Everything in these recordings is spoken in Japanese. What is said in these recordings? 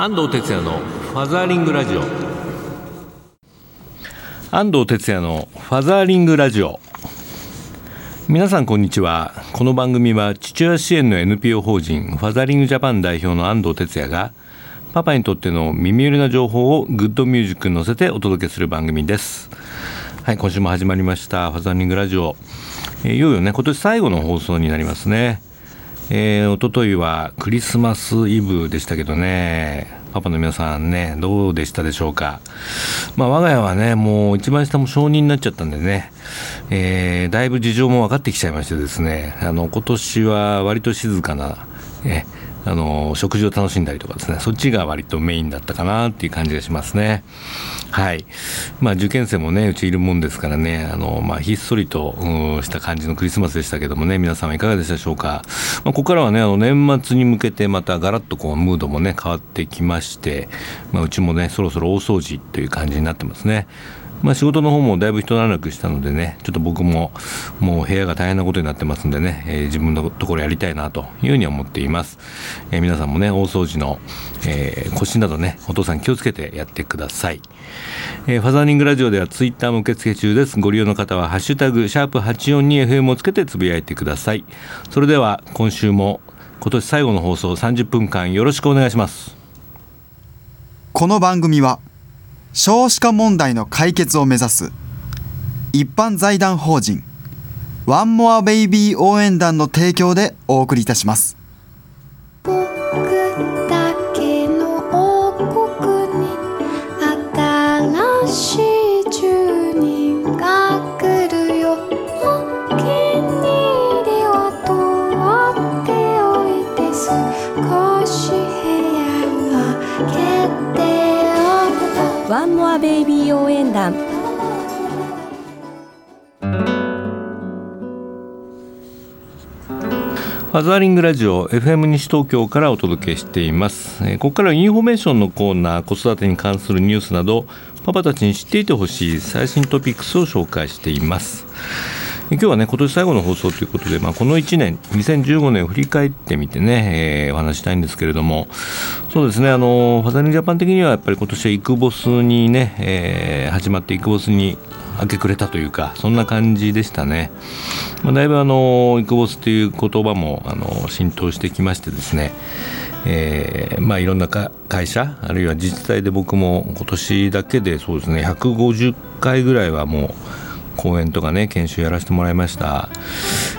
安藤哲也のファザーリングラジオ。安藤哲也のファザーリングラジオ。皆さんこんにちは。この番組は父親支援の NPO 法人ファザーリングジャパン代表の安藤哲也がパパにとっての耳寄りな情報をグッドミュージックに乗せてお届けする番組です。はい今週も始まりましたファザーリングラジオ、えー、いよいよね今年最後の放送になりますね。えー、一昨日はクリスマスイブでしたけどね、パパの皆さんね、どうでしたでしょうか。まあ、我が家はね、もう一番下も承認になっちゃったんでね、えー、だいぶ事情も分かってきちゃいましてですね、あの、今年は割と静かな、えあの食事を楽しんだりとかですね。そっちが割とメインだったかなっていう感じがしますね。はい。まあ受験生もねうちいるもんですからね。あの、まあ、ひっそりと、した感じのクリスマスでしたけどもね。皆様いかがでしたでしょうか、まあ、ここからはねあの年末に向けてまたガラッとこうムードもね変わってきまして、まあ、うちもねそろそろ大掃除という感じになってますね。まあ、仕事の方もだいぶ一段落したのでね、ちょっと僕ももう部屋が大変なことになってますんでね、えー、自分のところやりたいなというふうに思っています。えー、皆さんもね、大掃除の、えー、腰などね、お父さん気をつけてやってください。えファザーニングラジオではツイッターも受付中です。ご利用の方は、ハッシュタグ、シャープ 842FM をつけてつぶやいてください。それでは、今週も今年最後の放送30分間よろしくお願いします。この番組は、少子化問題の解決を目指す一般財団法人ワンモアベイビー応援団の提供でお送りいたします。ーベイビー応援団。ファザーリングラジオ FM 西東京からお届けしています、えー、ここからインフォメーションのコーナー子育てに関するニュースなどパパたちに知っていてほしい最新トピックスを紹介しています。今日はね今年最後の放送ということで、まあ、この1年2015年を振り返ってみてね、えー、お話したいんですけれどもそうですねあのファザリンジャパン的にはやっぱり今年はイクボスにね、えー、始まってイクボスに明け暮れたというかそんな感じでしたね、まあ、だいぶあのイクボスという言葉もあの浸透してきましてですねえーまあ、いろんな会社あるいは自治体で僕も今年だけでそうですね150回ぐらいはもう講演とかね研修やらせてもらいました、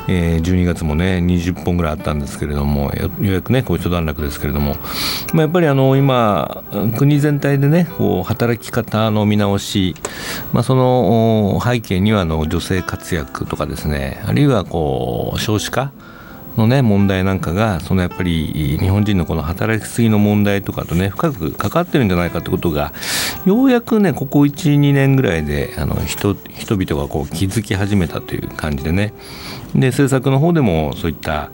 えー、12月もね20本ぐらいあったんですけれどもようやくねこう一段落ですけれども、まあ、やっぱりあの今国全体でねこう働き方の見直し、まあ、その背景にはあの女性活躍とかですねあるいはこう少子化のね問題なんかがそのやっぱり日本人のこの働きすぎの問題とかとね深く関わってるんじゃないかってことがようやくねここ12年ぐらいであの人人々がこう気づき始めたという感じでね。で政策の方でもそういった、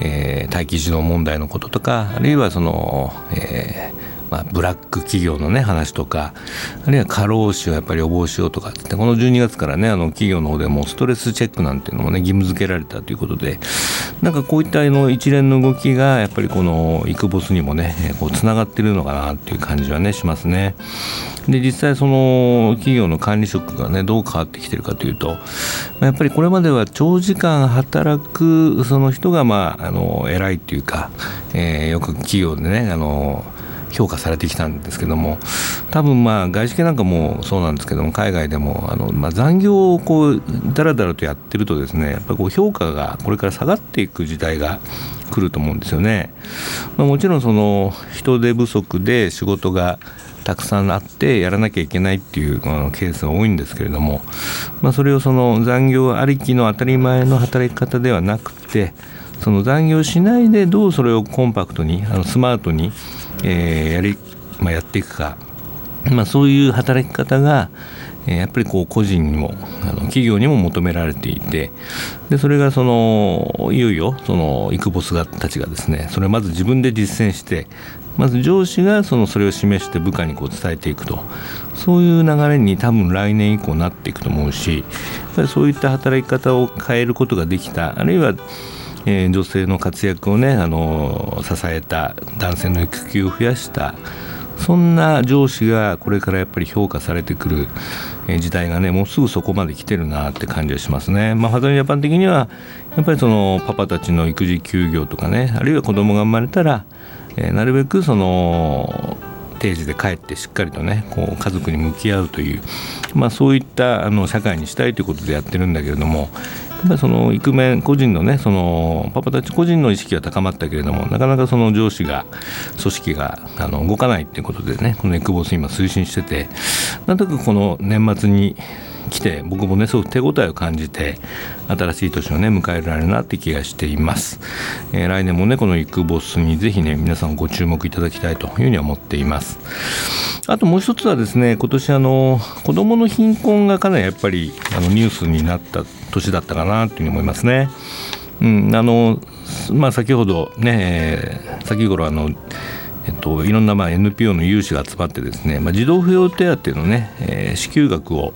えー、待機児童問題のこととかあるいはその、えーまあ、ブラック企業のね話とかあるいは過労死をやっぱり予防しようとかってこの12月からねあの企業の方でもストレスチェックなんていうのもね義務付けられたということでなんかこういったの一連の動きがやっぱりこのイクボスにもねこうつながっているのかなっていう感じはねしますね。で実際その企業の管理職がねどう変わってきてるかというとやっぱりこれまでは長時間働くその人がまああの偉いっていうか、えー、よく企業でねあの評価されてきたんですけども多分まあ外資系なんかもそうなんですけども海外でもあの、まあ、残業をこうだらだらとやってるとですねやっぱこう評価がこれから下がっていく時代が来ると思うんですよね。まあ、もちろんその人手不足で仕事がたくさんあってやらなきゃいけないっていうケースが多いんですけれども、まあ、それをその残業ありきの当たり前の働き方ではなくてその残業しないでどうそれをコンパクトにあのスマートにえー、やり、まあ、やっていくか、まあ、そういう働き方が、えー、やっぱりこう個人にもあの企業にも求められていてでそれがそのいよいよそのイクボスがたちがですねそれをまず自分で実践してまず上司がそのそれを示して部下にこう伝えていくと。そういう流れに多分来年以降なっていくと思うしやっぱりそういった働き方を変えることができたあるいはえー女性の活躍をねあの支えた男性の育休を増やしたそんな上司がこれからやっぱり評価されてくる時代がねもうすぐそこまで来てるなって感じがしますね。まあ、ファザージャパン的にはやっぱりそのパパたちの育児休業とかねあるいは子供が生まれたら、えーなるべくその定時で帰ってしっかりとねこう家族に向き合うという、まあ、そういったあの社会にしたいということでやってるんだけれどもぱりそのイクメン個人のねそのパパたち個人の意識は高まったけれどもなかなかその上司が組織があの動かないっていうことでねこのエクボス今推進しててなんとなくこの年末に来て僕もねすごく手応えを感じて新しい年をね迎えられるなって気がしています、えー来年もねこのイクボスにぜひね皆さんご注目いただきたいというふうに思っています。あともう一つはですね今年あの子どもの貧困がかなりやっぱりあのニュースになった年だったかなというふうに思いますね。うんあのまあ先ほどね、え先頃あのえっと、いろんなまあ NPO の有志が集まってですね、まあ、児童扶養手当のね、えー支給額を、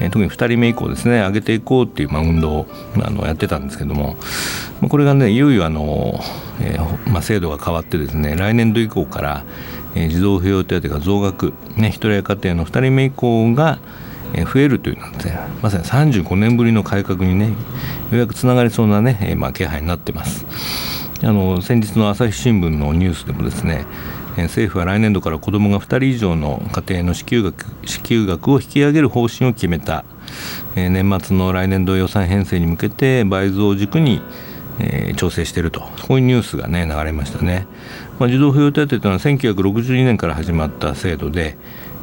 えー特に2人目以降ですね上げていこうっていうまあ運動をあのやってたんですけども、まあ、これがねいよいよあの、えーまあ、制度が変わってですね来年度以降から、えー児童扶養手当が増額、ね、一人家庭の2人目以降が増えるというなんてまさに35年ぶりの改革にねようやくつながりそうなね、まあ、気配になってます。あの先日の朝日新聞のニュースでもですね政府は来年度から子どもが2人以上の家庭の支給額支給額を引き上げる方針を決めた、年末の来年度予算編成に向けて倍増を軸に、調整していると。こういうニュースがね流れましたね、まあ、児童扶養手当というのは1962年から始まった制度で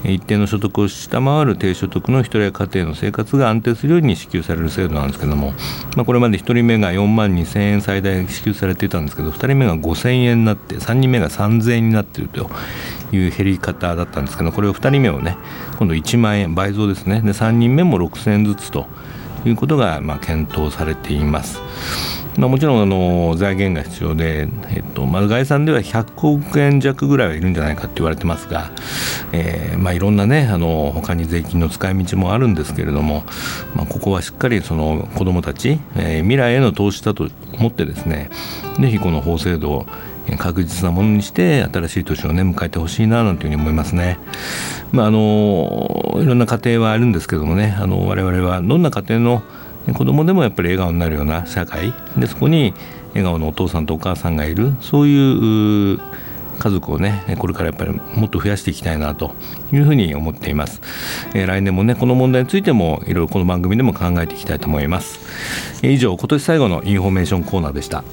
一定の所得を下回る低所得の1人や家庭の生活が安定するように支給される制度なんですけども、まあ、これまで1人目が4万2000円最大支給されていたんですけど2人目が5000円になって3人目が3000円になっているという減り方だったんですけどこれを2人目をね今度1万円倍増ですね。で3人目も6000円ずつということがまあ検討されています。まあ、もちろんあの財源が必要で、えっとまあ、概算では100億円弱ぐらいはいるんじゃないかって言われてますが、えーまあ、いろんなねあの他に税金の使い道もあるんですけれども、まあ、ここはしっかりその子どもたち、えー未来への投資だと思ってですねぜひこの法制度を確実なものにして新しい年をね迎えてほしいななんていうふうに思いますね。まあ、あのいろんな家庭はあるんですけどもねあの我々はどんな家庭の子供でもやっぱり笑顔になるような社会。でそこに笑顔のお父さんとお母さんがいる。そういう家族をねこれからやっぱりもっと増やしていきたいなというふうに思っています、えー来年もねこの問題についてもいろいろこの番組でも考えていきたいと思います。えー以上今年最後のインフォメーションコーナーでした。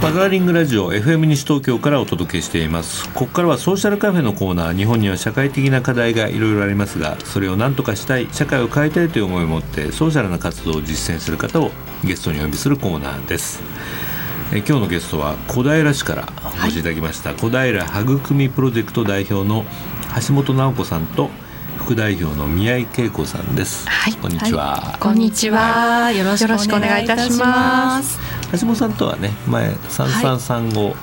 マザーリングラジオ FM 西東京からお届けしています。ここからはソーシャルカフェのコーナー日本には社会的な課題がいろいろありますがそれを何とかしたい社会を変えたいという思いを持ってソーシャルな活動を実践する方をゲストにお呼びするコーナーです。え今日のゲストは小平市からお越しいただきました、小平育みプロジェクト代表の橋本直子さんと副代表の宮井恵子さんです、はい。こんにちは、こんにちは。よろしくお願いいたします。橋本さんとはね前三三三五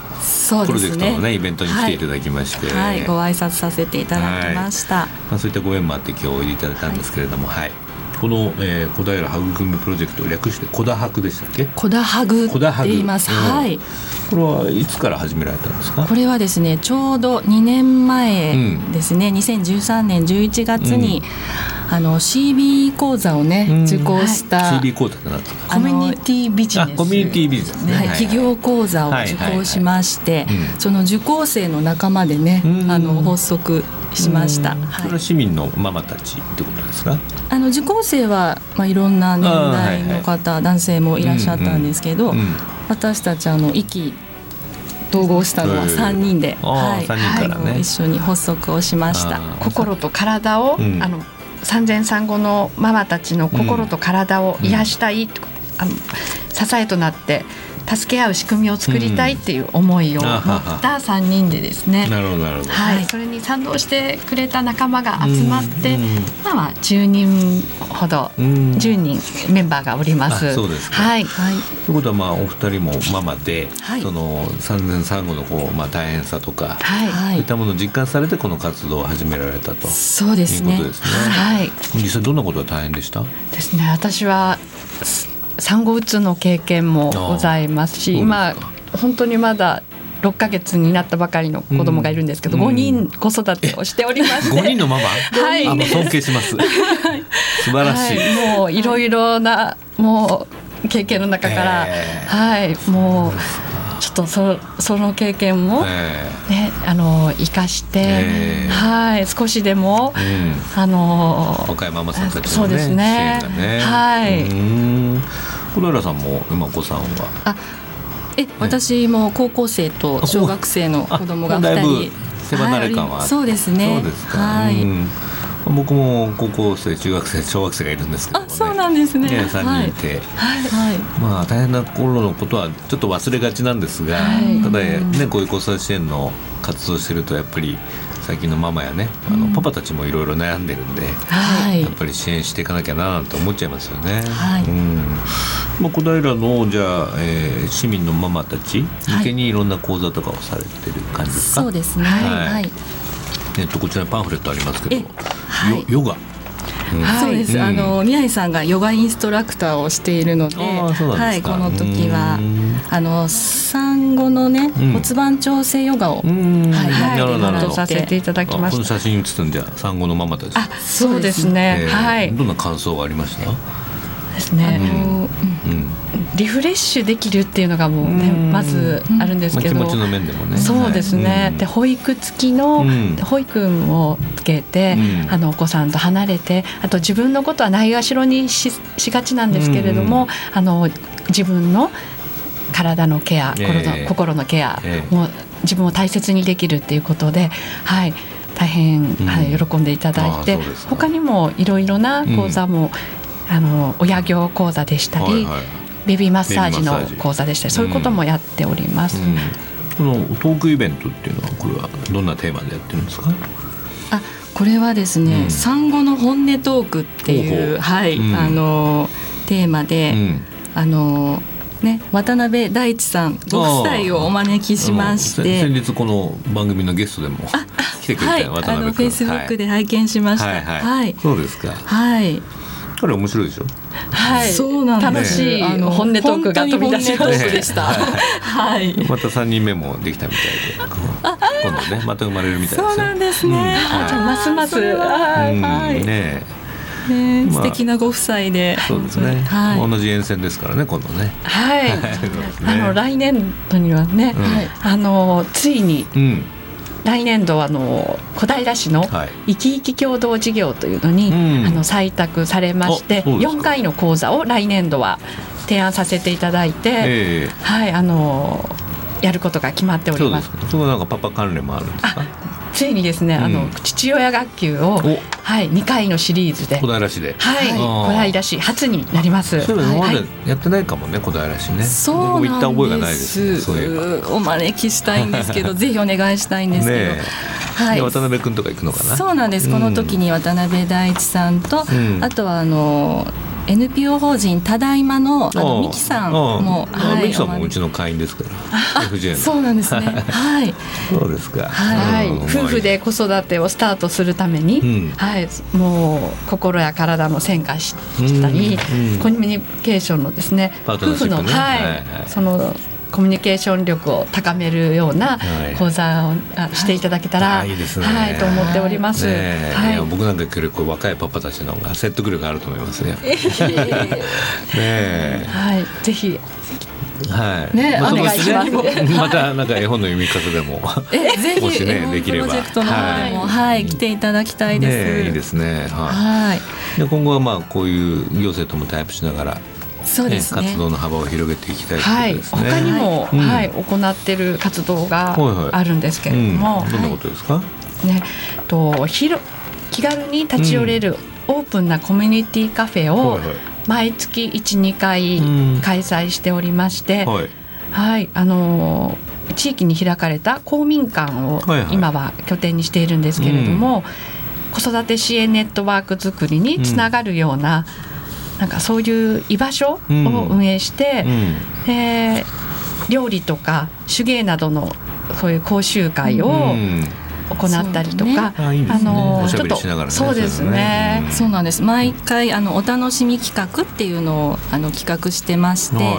プロジェクトですね。のねイベントに来ていただきまして、はい、ご挨拶させていただきました。まあ、そういったご縁もあって今日おいでいただいたんですけれども、はいこの、えー、小平育みプロジェクト略して小田博でしたっけ？小田ハグって言います。うんはい。これはいつから始められたんですか？これはですね、ちょうど2年前ですね、2013年11月に、あの CB 講座をね、うん。受講した、CB 講座ってなコミュニティビジネス。あコミュニティビジネス。ね、はい、企業講座を受講しまして、はいはいはい。うん。その受講生の仲間でね、うん。あの発足しました。うん。はい。それは市民のママたちってことですか？あの受講生は、まあ、いろんな年代の方、男性もいらっしゃったんですけど、うん私たちあの意気統合したのはへえ3人で、あー三人からね。あの一緒に発足をしました。心と体を、うん。あの産前産後のママたちの心と体を癒したい、あの支えとなって助け合う仕組みを作りたいっていう思いを持った3人でですね、なるほどなるほど。はい、はいそれに賛同してくれた仲間が集まって、今は10人ほど、うん10人メンバーがおります。あそうですかはい。はいということはまあお二人もママで、はいその産前産後のこうまあ大変さとか、はい。はいそういったものを実感されてこの活動を始められたと。そうですねいうことですねはい。実際どんなことが大変でした？ですね。私はす産後うつの経験もございますし、今本当にまだ6ヶ月になったばかりの子供がいるんですけど、うん。5人子育てをしておりまして、五人のママ？はい。あもう尊敬します。素晴らしい。はい、もういろいろなもう経験の中から、えはい。もうちょっとそその経験も、えねあの生かして、ええ。はい少しでも、えうん。あの若いママさんたちのねそうですね。ね。はい。うーん。小平さんも今お子さんは？あえ私も高校生と小学生の子供があだいぶ2人。手離れ感ははいそうですね。そうですか。はい、うん僕も高校生、中学生、小学生がいるんですけども、ね。あそうなんですね。ね、三人いて。はい。まあ大変な頃のことはちょっと忘れがちなんですが、はい。ただねこういう子育て支援の活動してるとやっぱり最近のママやねあのパパたちもいろいろ悩んでるんで、はい。やっぱり支援していかなきゃななんて思っちゃいますよね。はい。うん。まあ、小平のじゃあ、えー市民のママたち向けにいろんな講座とかをされてる感じですか、そうですね。はい。はい、えっとこちらにパンフレットありますけど、えはい。よヨガ、うん。はい。そうです、うん。あの宮井さんがヨガインストラクターをしているので、はい、この時はうん。あの産後のね、うん。骨盤調整ヨガを、うん。はいはい。させていただきまあこのした。写真写ってんじゃん。産後のママたち。あそうですね。えーはい。どんな感想がありました、ですね。うん。うん。うんリフレッシュできるっていうのがもうねうん。まずあるんですまあ、けど。気持ちの面でもね。そうですね、はい。で保育付きの、うん。保育をつけて、うん。あのお子さんと離れてあと自分のことはないがしろにししがちなんですけれども、うん。あの自分の体のケア、ええ。心の心のケアええ。も自分を大切にできるっていうことで、はい、大変、ん。はい、喜んでいただいてうですか他にもいろいろな講座も、あの親業講座でしたり、はいはいベビーマッサージ。の講座でした。りそういうこともやっております。うん。このトークイベントっていうのはこれはどんなテーマでやってるんですか？あこれはですね、うん。産後の本音トークっていううはい、うん。あのテーマで、うん。あのね渡辺大地さんご夫妻をお招きしましあのせ先て。日この番組のゲストでも来てくれはい、たあのフェ渡辺君イスブックで拝見しました。はいはい、はい、そうですか。はい、彼面白いでしょ？はい、そうなんです。楽しいあの本音トークが飛び出しでした。はい。また三人目もできたみたいで。今度ねまた生まれるみたいですよ。そうなんですね。うん。はい。た。ますますははい。ねえ。ね、まあ素敵なご夫妻で。そうですね、はい。同じ沿線ですからね今度ね。はい、あの来年度にはね、あのついにうん来年度はあの小平市のはい。生き生き共同事業というのに、うん。あの採択されましてあそうですか。4回の講座を来年度は提案させていただいて、ええ。はいあのやることが決まっております。そこなんかパパ関連もあるんですか？ついにですね、あのうん父親学級をお。はい2回のシリーズで小平市で。はい、小平市初になります。そういえば今まではい。やってないかもね小平市ね。そうなん覚えがないでですす。そういえば。お招きしたいんですけど、ぜひお願いしたいんですけど。はい。で渡辺君とか行くのかな？そうなんです。この時に渡辺大地さんと、うん。あとはあの NPO 法人ただいまのあのあミキさんも、ああミキさんもうちの会員ですから。FJ の。そうなんですね。はい。そうですか。はい、うん。夫婦で子育てをスタートするために、うん。はい、もう心や体の変化ししたり、コミュニケーションのですね夫婦の、はいはいはい。そのコミュニケーション力を高めるようなはい講座をあしていただけたら、あいいですねはい、と思っております。ねえはい僕なんか結構若いパパたちの方が説得力あると思いますね。ねえはい、ぜひはい。ねまあお願いしますまたなんか絵本の読み 方でも。えぜもしひ、ねできればはい、来ていただきたいねです。えいいですね。ははい。い。で今後はまあこういう行政ともタイプしながら、そうですね。活動の幅を広げていきたいとはい。他にも、うん。はい、行っている活動がはいはいあるんですけれども、うん、どんなことですか？ね、と広気軽に立ち寄れるオープンなコミュニティカフェをはいはい。毎月12回うん。開催しておりまして、はい。はい。あの地域に開かれた公民館を今は拠点にしているんですけれども、子育て支援ネットワーク作りにつながるような、うん、なんかそういう居場所を運営して、うん、で料理とか手芸などのそういう講習会を、うん。行ったりとか、あのちょっとそうですね、そうなんです。毎回あのお楽しみ企画っていうのをあの企画してまして、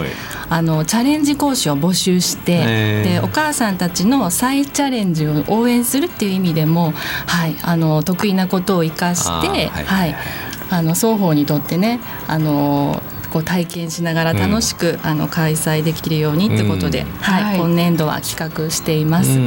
あのチャレンジ講師を募集してでお母さんたちの再チャレンジを応援するっていう意味でも、はい、あの得意なことを生かして、はい、あの双方にとってねあのこう体験しながら楽しく、うん、あの開催できるようにってことで、うん、はい、今年度は企画しています。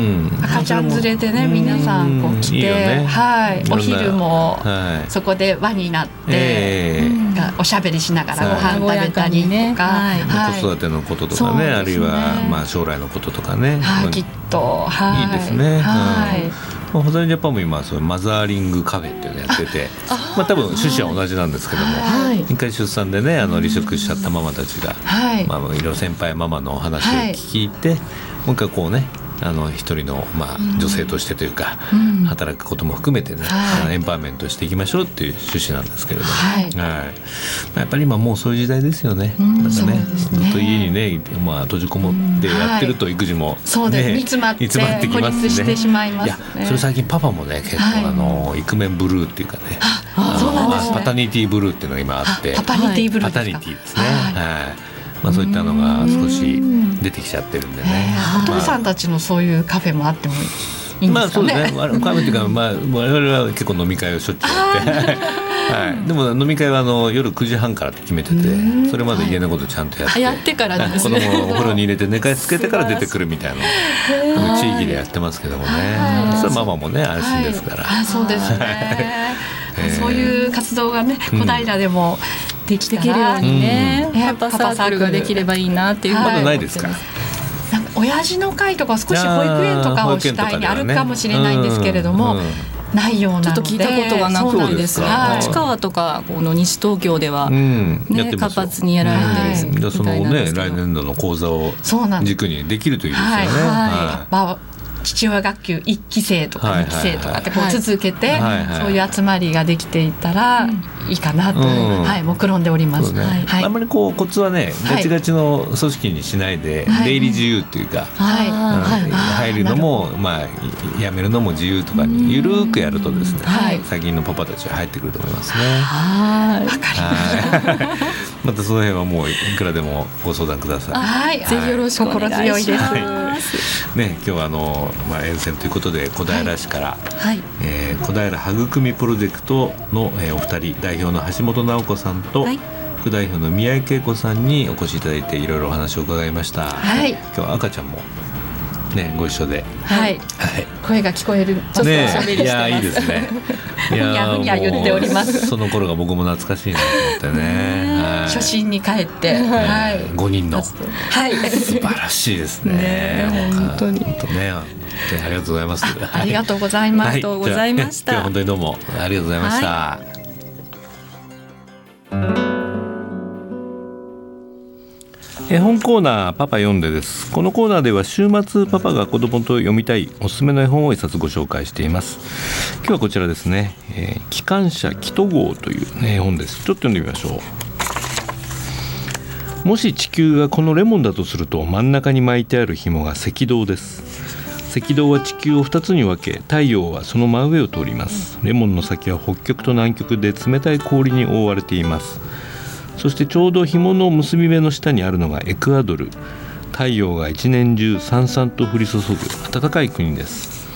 赤ちゃん連れてね皆さんこう来て、ね、はいお昼もそこで輪になって、えー、おしゃべりしながらご飯食べたりとか、はい、子育てのこととかね、ね、あるいはまあ将来のこととかね、はい、きっと、はい、いいですね。はい。まあ、ホザリジャパンも今そのマザーリングカフェっていうのやっててまあ多分趣旨は同じなんですけども、はい、一回出産でねあの離職しちゃったママたちが、はい。まあ、いろいろ先輩ママのお話を聞いて、もう一回こうねあの一人の、まあ、女性としてというか、うん、働くことも含めてね、はい、エンパワーメントしていきましょうっていう趣旨なんですけれども、はい。やっぱり今もうそういう時代ですよね。うん、なんかね、ね、ずっと家にね、まあ、閉じこもってやってると育児も、ね、そうです。煮詰まって詰まってきますし、ね、しまいます、ね、いやそれ最近パパもね結構、あのイクメンブルーっていうかね。あそうなんです、ね、パタニティブルーっていうのが今あって。パタニティブルーパタニティですね。はい。まあ、そういったのが少し出てきちゃってるんでね。お父さんたちのそういうカフェもあってもいいまあそうですね。カフェっていうか、まあ、我々は結構飲み会をしょっちゅうやって。はい、でも飲み会はあの夜9時半からって決めててそれまで家のことちゃんとやって、やってからですね。子供をお風呂に入れて寝かしつけてから出てくるみたいな地域でやってますけどもね。それママもね安心ですから、あそうですね。そういう活動がね小平でもできできるようにね、うん、パパサークルができればいいなっていう。まだないですか？なんか親父の会とか少し保育園とかを主体にあるかもしれないんですけれども、ないようなちょっと聞いたことがなくてですが、市川とかこの西東京では、ね活発にやられてるみたいなそのね来年度の講座を軸にできるといいですよね。はい父親学級1期生とか2期生とかってこう続けてそういう集まりができていたらいいかなと、はい目論んでおります、あんまりこうコツはねガチガチの組織にしないで、出入り自由っていうか、入るのもまあやめるのも自由とかにゆるくやるとですね、最近のパパたちは入ってくると思いますね。はいわかりましたまたその辺はもういくらでもご相談ください。はい、ぜひよろしくお願いします。ね、今日はあのまあ沿線ということで小平市から、はい、えー、小平育みプロジェクトの、えー、お二人代表の橋本直子さんと、はい、副代表の宮井恵子さんにお越しいただいていろいろお話を伺いました。はい、今日は赤ちゃんもねご一緒で、はい、はい、声が聞こえるちょっとおしゃべりしてます。ね、いやいいですね。いやふにゃ言っております。その頃が僕も懐かしいなと思ってね。はい、初心に帰って、はい、五人の、はい、素晴らしいですね。ね本当に。本当ね。ありがとうございます。ありがとうございます。ありがとうございました。本当にどうもありがとうございました。絵本コーナーパパ読んでです。このコーナーでは週末パパが子供と読みたいおすすめの絵本を一冊ご紹介しています。今日はこちらですね、えー、機関車キト号という、ね、絵本です。ちょっと読んでみましょう。もし地球がこのレモンだとすると真ん中に巻いてある紐が赤道です。赤道は地球を2つに分け太陽はその真上を通ります。レモンの先は北極と南極で冷たい氷に覆われています。そしてちょうど紐の結び目の下にあるのがエクアドル。太陽が一年中さんさんと降り注ぐ暖かい国です。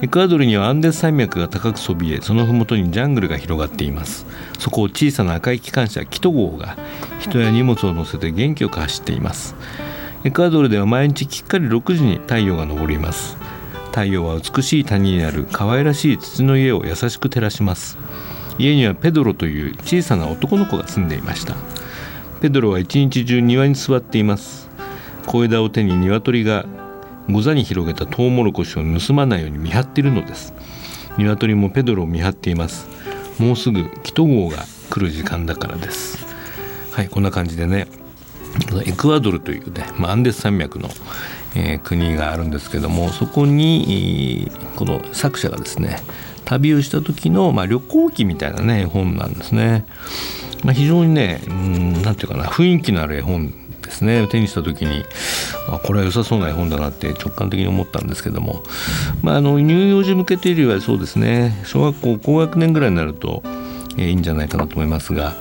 エクアドルにはアンデス山脈が高くそびえその麓にジャングルが広がっています。そこを小さな赤い機関車キト号が人や荷物を乗せて元気よく走っています。エクアドルでは毎日きっかり6時に太陽が昇ります。太陽は美しい谷にある可愛らしい土の家を優しく照らします。家にはペドロという小さな男の子が住んでいました。ペドロは一日中庭に座っています。小枝を手に鶏がご座に広げたトウモロコシを盗まないように見張っているのです。鶏もペドロを見張っています。もうすぐキト号が来る時間だからです。はいこんな感じでねエクアドルというね、まあ、アンデス山脈の、えー、国があるんですけどもそこにこの作者がですね旅をした時の、まあ、旅行記みたいなね絵本なんですね。まあ、非常にね何て言うかな雰囲気のある絵本ですね手にした時にあこれは良さそうな絵本だなって直感的に思ったんですけども、まあ、あの乳幼児向けというよりはそうですね小学校高学年ぐらいになると、えー、いいんじゃないかなと思いますが、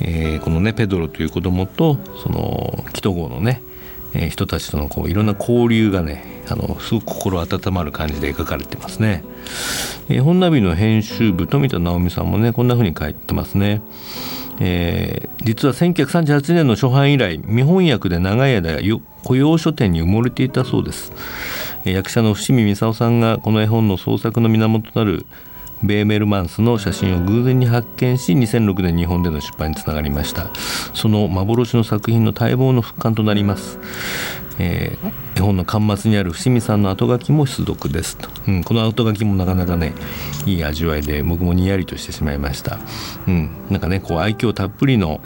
えー、このねペドロという子供とそのキト号のねえ人たちとのこういろんな交流がねあのすごく心温まる感じで描かれてますね。えー、本ナビの編集部富田直美さんもねこんな風に書いてますね。えー、実は1938年の初版以来未翻訳で長い間雇用書店に埋もれていたそうです、えー、役者の伏見美沙さんがこの絵本の創作の源となるベーメルマンスの写真を偶然に発見し2006年日本での出版につながりました。その幻の作品の待望の復刊となります、えー、絵本の巻末にある伏見さんの後書きも出読です。と、うん、この後書きもなかなかねいい味わいで僕もにやりとしてしまいました、うん、なんかねこう愛嬌たっぷりの、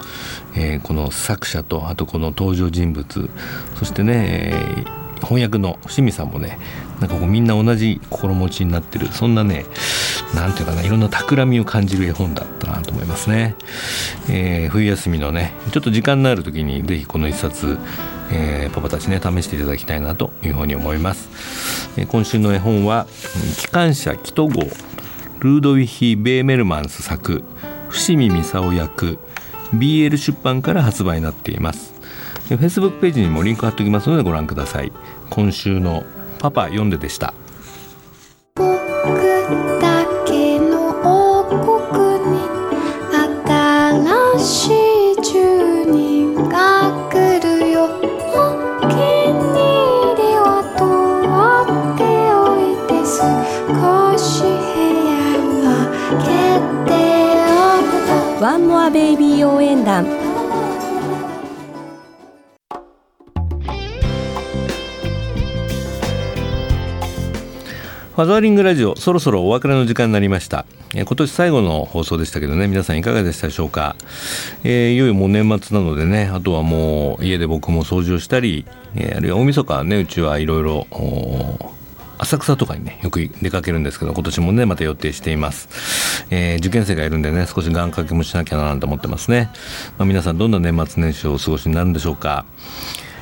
えー、この作者とあとこの登場人物そしてね、えー翻訳の伏見さんもねなんかこうみんな同じ心持ちになってるそんなねなんていうかないろんな企みを感じる絵本だったなと思いますね、えー、冬休みのねちょっと時間のある時にぜひこの一冊えー、パパたちね試していただきたいなというふうに思います、えー、今週の絵本は機関車キト号ルードウィヒ・ベーメルマンス作伏見美沙役 BL 出版から発売になっています。フェイスブックページにもリンク貼っておきますのでご覧ください。今週のパパ読んででした。ワンモアベイビー応援団ファザーリングラジオそろそろお別れの時間になりました。え今年最後の放送でしたけどね。皆さんいかがでしたでしょうか、えー、いよいよもう年末なのでね。あとはもう家で僕も掃除をしたり、えー、あるいは大晦日ねうちはいろいろ浅草とかにねよく出かけるんですけど今年もねまた予定しています、えー、受験生がいるんでね少し願掛けもしなきゃななんて思ってますね、まあ、皆さんどんな年末年始をお過ごしになるんでしょうか？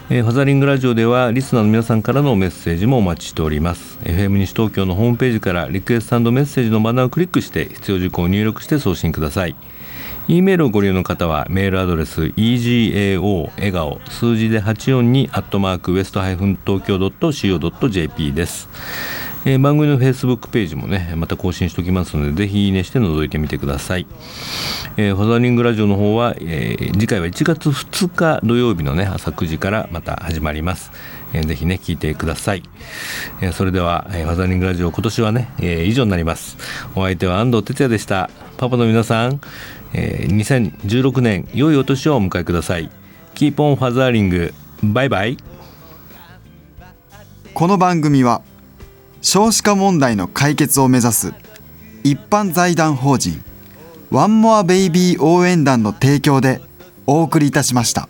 えー、ファザリングラジオではリスナーの皆さんからのメッセージもお待ちしております。FM 西東京のホームページからリクエストメッセージのバナーをクリックして必要事項を入力して送信ください。E メールをご利用の方はメールアドレス egao 笑顔数字で842アットマークウエストハイフン東京 .co.jp です。えー、番組のフェイスブックページもねまた更新しておきますのでぜひいいねして覗いてみてください、えー、ファザリングラジオの方は、えー、次回は1月2日土曜日のね朝9時からまた始まります、えー、ぜひね聞いてください、えー、それでは、えー、ファザリングラジオ今年はね、えー、以上になります。お相手は安藤哲也でした。パパの皆さん、えー、2016年良いお年をお迎えください。キーポンファザーリングバイバイこの番組は「少子化問題の解決を目指す一般財団法人ワンモアベイビー応援団の提供でお送りいたしました。